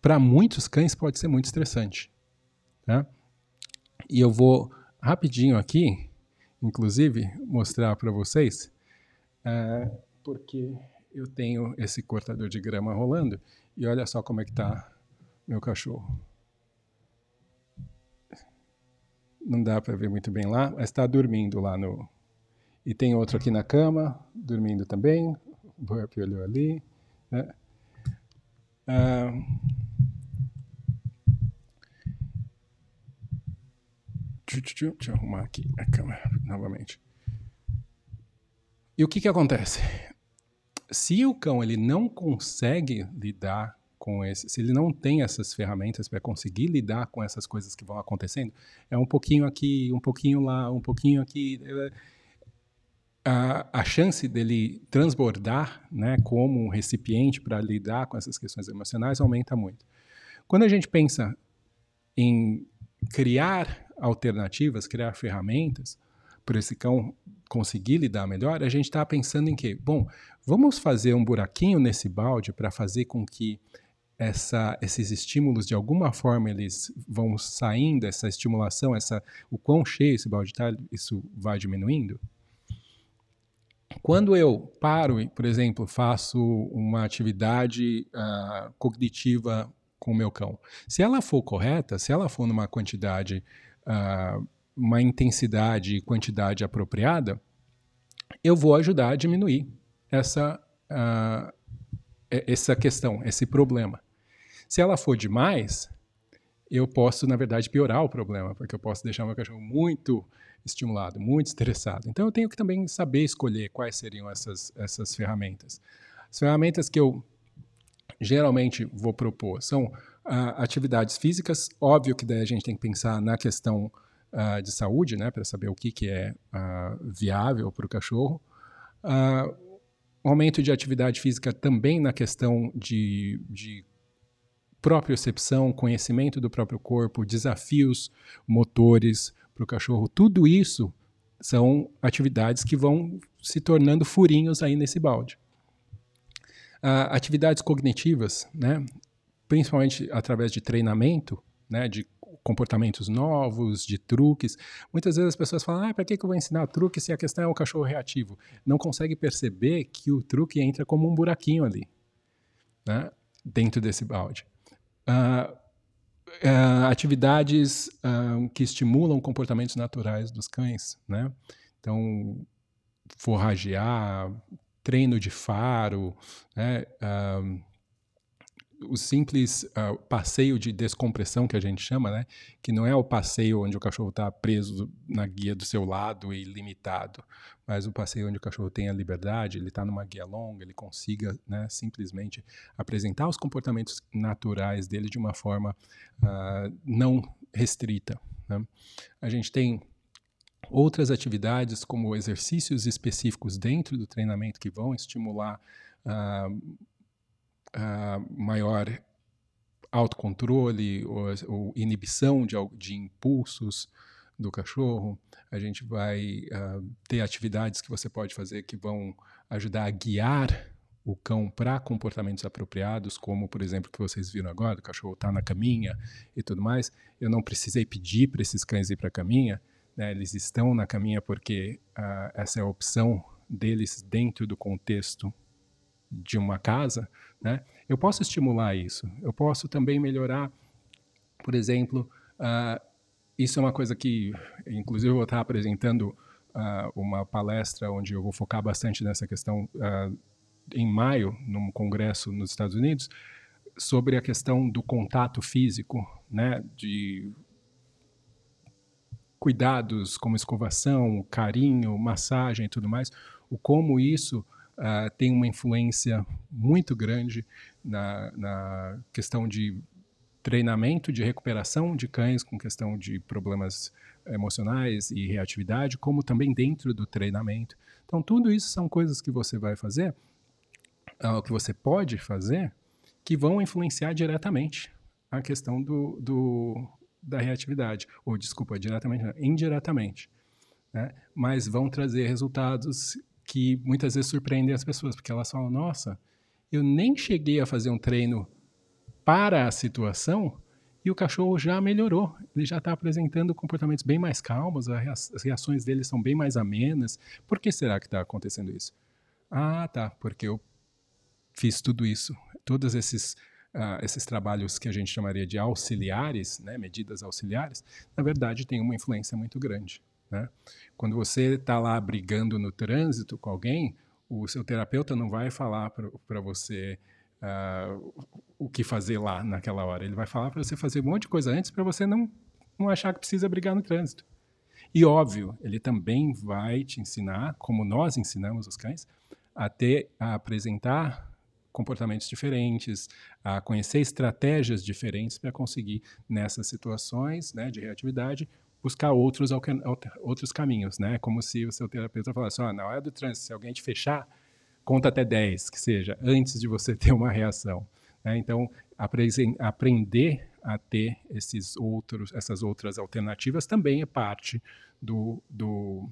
para muitos cães, pode ser muito estressante, tá? E eu vou rapidinho aqui, inclusive, mostrar para vocês, é, porque eu tenho esse cortador de grama rolando e olha só como é que tá meu cachorro. não dá para ver muito bem lá, mas está dormindo lá no. E tem outro aqui na cama, dormindo também. O Burp olhou ali. Né? Ah, deixa eu arrumar aqui a câmera novamente. E o que, que acontece? Se o cão ele não consegue lidar com esse, se ele não tem essas ferramentas para conseguir lidar com essas coisas que vão acontecendo, é um pouquinho aqui, um pouquinho lá, um pouquinho aqui. É, a, a chance dele transbordar, né, como um recipiente para lidar com essas questões emocionais aumenta muito. Quando a gente pensa em criar alternativas, criar ferramentas para esse cão conseguir lidar melhor, a gente está pensando em que, bom, vamos fazer um buraquinho nesse balde para fazer com que essa, esses estímulos de alguma forma eles vão saindo, essa estimulação, essa, o quão cheio esse balde está, isso vai diminuindo? Quando eu paro e, por exemplo, faço uma atividade uh, cognitiva com o meu cão, se ela for correta, se ela for numa quantidade, uh, uma intensidade e quantidade apropriada, eu vou ajudar a diminuir essa, uh, essa questão, esse problema. Se ela for demais, eu posso, na verdade, piorar o problema, porque eu posso deixar meu cachorro muito estimulado, muito estressado. Então eu tenho que também saber escolher quais seriam essas, essas ferramentas. As ferramentas que eu geralmente vou propor são uh, atividades físicas. Óbvio que daí a gente tem que pensar na questão uh, de saúde, né, para saber o que, que é uh, viável para o cachorro. aumento de atividade física também na questão de, de propriocepção, conhecimento do próprio corpo, desafios motores para o cachorro, tudo isso são atividades que vão se tornando furinhos aí nesse balde. Uh, atividades cognitivas, né, principalmente através de treinamento, né, de comportamentos novos, de truques. Muitas vezes as pessoas falam, ah, para que, que eu vou ensinar truque se a questão é o cachorro reativo? Não consegue perceber que o truque entra como um buraquinho ali, né, dentro desse balde. Uh, uh, atividades uh, que estimulam comportamentos naturais dos cães, né? Então, forragear, treino de faro, né? O simples uh, passeio de descompressão que a gente chama, né, que não é o passeio onde o cachorro está preso na guia do seu lado e limitado, mas o passeio onde o cachorro tem a liberdade, ele está numa guia longa, ele consiga né, simplesmente apresentar os comportamentos naturais dele de uma forma uh, não restrita. Né? A gente tem outras atividades como exercícios específicos dentro do treinamento que vão estimular uh, uh, maior autocontrole ou, ou inibição de, de, impulsos do cachorro. A gente vai uh, ter atividades que você pode fazer que vão ajudar a guiar o cão para comportamentos apropriados, como, por exemplo, que vocês viram agora, o cachorro está na caminha e tudo mais. Eu não precisei pedir para esses cães ir para a caminha, né? eles estão na caminha porque uh, essa é a opção deles dentro do contexto de uma casa, né? Eu posso estimular isso. Eu posso também melhorar, por exemplo, uh, isso é uma coisa que, inclusive, eu vou estar apresentando uh, uma palestra onde eu vou focar bastante nessa questão uh, em maio, num congresso nos Estados Unidos, sobre a questão do contato físico, né? De cuidados como escovação, carinho, massagem e tudo mais, o como isso uh, tem uma influência muito grande na, na questão de treinamento de recuperação de cães com questão de problemas emocionais e reatividade, como também dentro do treinamento. Então, tudo isso são coisas que você vai fazer, uh, que você pode fazer, que vão influenciar diretamente a questão do, do da reatividade, ou desculpa, diretamente, indiretamente, né? mas vão trazer resultados que muitas vezes surpreendem as pessoas, porque elas falam: nossa, eu nem cheguei a fazer um treino para a situação e o cachorro já melhorou. Ele já está apresentando comportamentos bem mais calmos, as reações dele são bem mais amenas. Por que será que está acontecendo isso? Ah, tá, porque eu fiz tudo isso, todos esses uh, esses trabalhos que a gente chamaria de auxiliares, né, medidas auxiliares, na verdade tem uma influência muito grande. Né? Quando você está lá brigando no trânsito com alguém, o seu terapeuta não vai falar para você uh, o que fazer lá naquela hora. Ele vai falar para você fazer um monte de coisa antes para você não, não achar que precisa brigar no trânsito. E óbvio, ele também vai te ensinar, como nós ensinamos os cães, a ter, a apresentar comportamentos diferentes, a conhecer estratégias diferentes para conseguir nessas situações né, de reatividade buscar outros, outros caminhos, né? Como se o seu terapeuta falasse, oh, na hora do trânsito, se alguém te fechar, conta até 10, que seja, antes de você ter uma reação. Né? Então, aprender a ter esses outros, essas outras alternativas também é parte do, do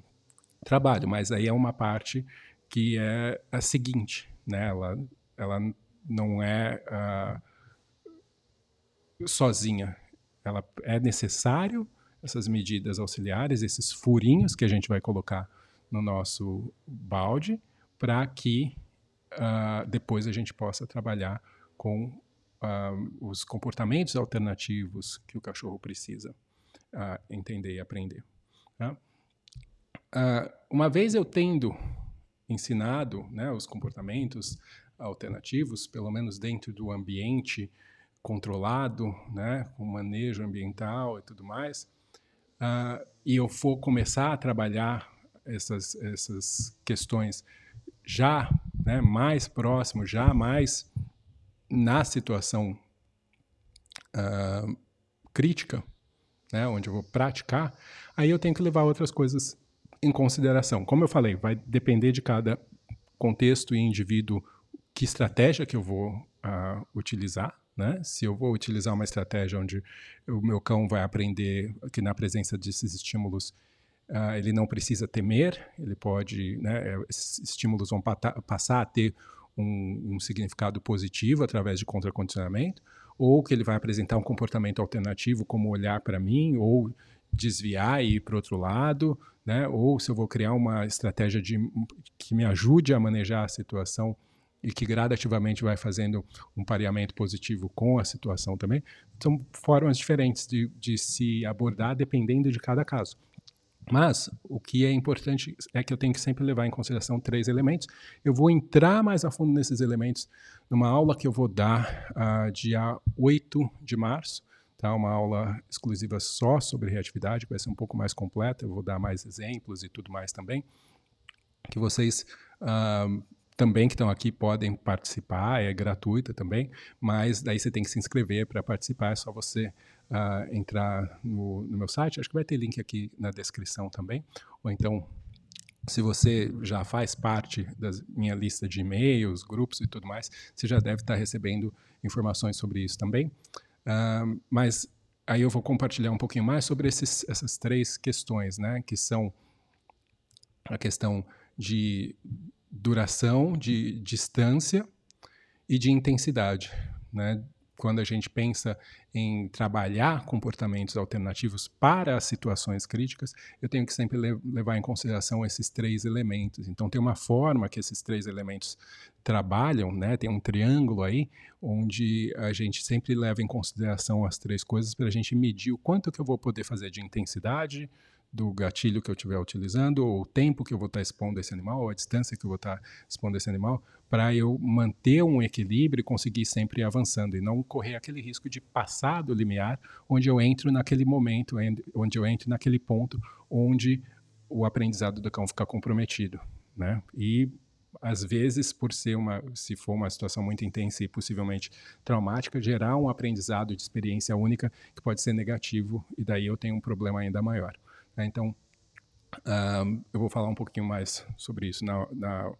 trabalho, mas aí é uma parte que é a seguinte, né? Ela, ela não é uh, sozinha. Ela é necessário essas medidas auxiliares, esses furinhos que a gente vai colocar no nosso balde, para que uh, depois a gente possa trabalhar com uh, os comportamentos alternativos que o cachorro precisa uh, entender e aprender. Tá? uma vez eu tendo ensinado né, os comportamentos alternativos, pelo menos dentro do ambiente controlado, né, com manejo ambiental e tudo mais, uh, e eu for começar a trabalhar essas, essas questões já né, mais próximo, já mais na situação uh, crítica, né, onde eu vou praticar, aí eu tenho que levar outras coisas em consideração. Como eu falei, vai depender de cada contexto e indivíduo que estratégia que eu vou uh, utilizar, né? Se eu vou utilizar uma estratégia onde o meu cão vai aprender que na presença desses estímulos uh, ele não precisa temer, ele pode, né, é, esses estímulos vão passar a ter um, um, significado positivo através de contracondicionamento, ou que ele vai apresentar um comportamento alternativo, como olhar para mim, ou desviar e ir para outro lado, né? ou se eu vou criar uma estratégia de, que me ajude a manejar a situação e que gradativamente vai fazendo um pareamento positivo com a situação também, são formas diferentes de, de se abordar dependendo de cada caso. Mas o que é importante é que eu tenho que sempre levar em consideração três elementos. Eu vou entrar mais a fundo nesses elementos numa aula que eu vou dar uh, dia 8 de março, tá? uma aula exclusiva só sobre reatividade, vai ser um pouco mais completa, eu vou dar mais exemplos e tudo mais também, que vocês uh, também que estão aqui podem participar, é gratuita também, mas daí você tem que se inscrever para participar, é só você uh, entrar no, no, meu site, acho que vai ter link aqui na descrição também, ou então, se você já faz parte da minha lista de e-mails, grupos e tudo mais, você já deve estar recebendo informações sobre isso também. Uh, mas aí eu vou compartilhar um pouquinho mais sobre esses, essas três questões, né, que são a questão de duração, de distância e de intensidade. Né? Quando a gente pensa em trabalhar comportamentos alternativos para as situações críticas, eu tenho que sempre levar em consideração esses três elementos. Então, tem uma forma que esses três elementos trabalham, né? tem um triângulo aí, onde a gente sempre leva em consideração as três coisas para a gente medir o quanto que eu vou poder fazer de intensidade, do gatilho que eu estiver utilizando, ou o tempo que eu vou estar expondo esse animal, ou a distância que eu vou estar expondo esse animal, para eu manter um equilíbrio e conseguir sempre ir avançando, e não correr aquele risco de passar do limiar, onde eu entro naquele momento, onde eu entro naquele ponto onde o aprendizado do cão fica comprometido. Né? E às vezes, por ser uma, se for uma situação muito intensa e possivelmente traumática, gerar um aprendizado de experiência única que pode ser negativo e daí eu tenho um problema ainda maior. Né? Então, um, eu vou falar um pouquinho mais sobre isso na, na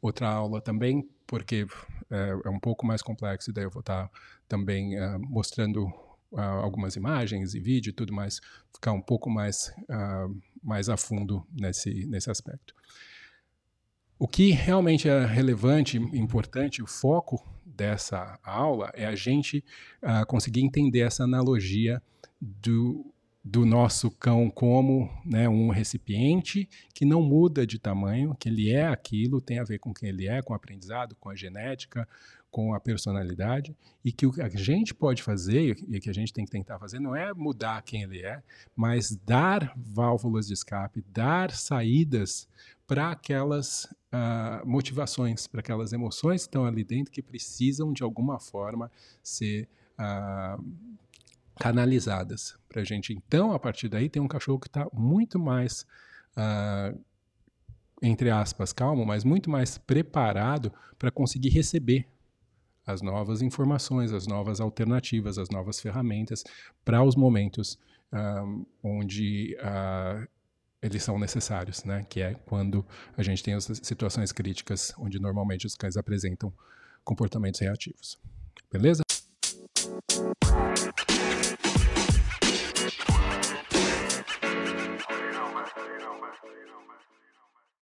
outra aula também, porque é, é, um pouco mais complexo, e daí eu vou estar também uh, mostrando uh, algumas imagens e vídeo e tudo mais, ficar um pouco mais, uh, mais a fundo nesse, nesse aspecto. O que realmente é relevante, importante, o foco dessa aula é a gente conseguir entender essa analogia do do nosso cão como né, um recipiente que não muda de tamanho, que ele é aquilo, tem a ver com quem ele é, com o aprendizado, com a genética, com a personalidade e que o que a gente pode fazer e que a gente tem que tentar fazer não é mudar quem ele é, mas dar válvulas de escape, dar saídas para aquelas uh, motivações, para aquelas emoções que estão ali dentro que precisam de alguma forma ser uh, canalizadas para a gente. Então, a partir daí, tem um cachorro que está muito mais uh, entre aspas, calmo, mas muito mais preparado para conseguir receber as novas informações, as novas alternativas, as novas ferramentas para os momentos um, onde uh, eles são necessários, né? Que é quando a gente tem as situações críticas, onde normalmente os cães apresentam comportamentos reativos. Beleza?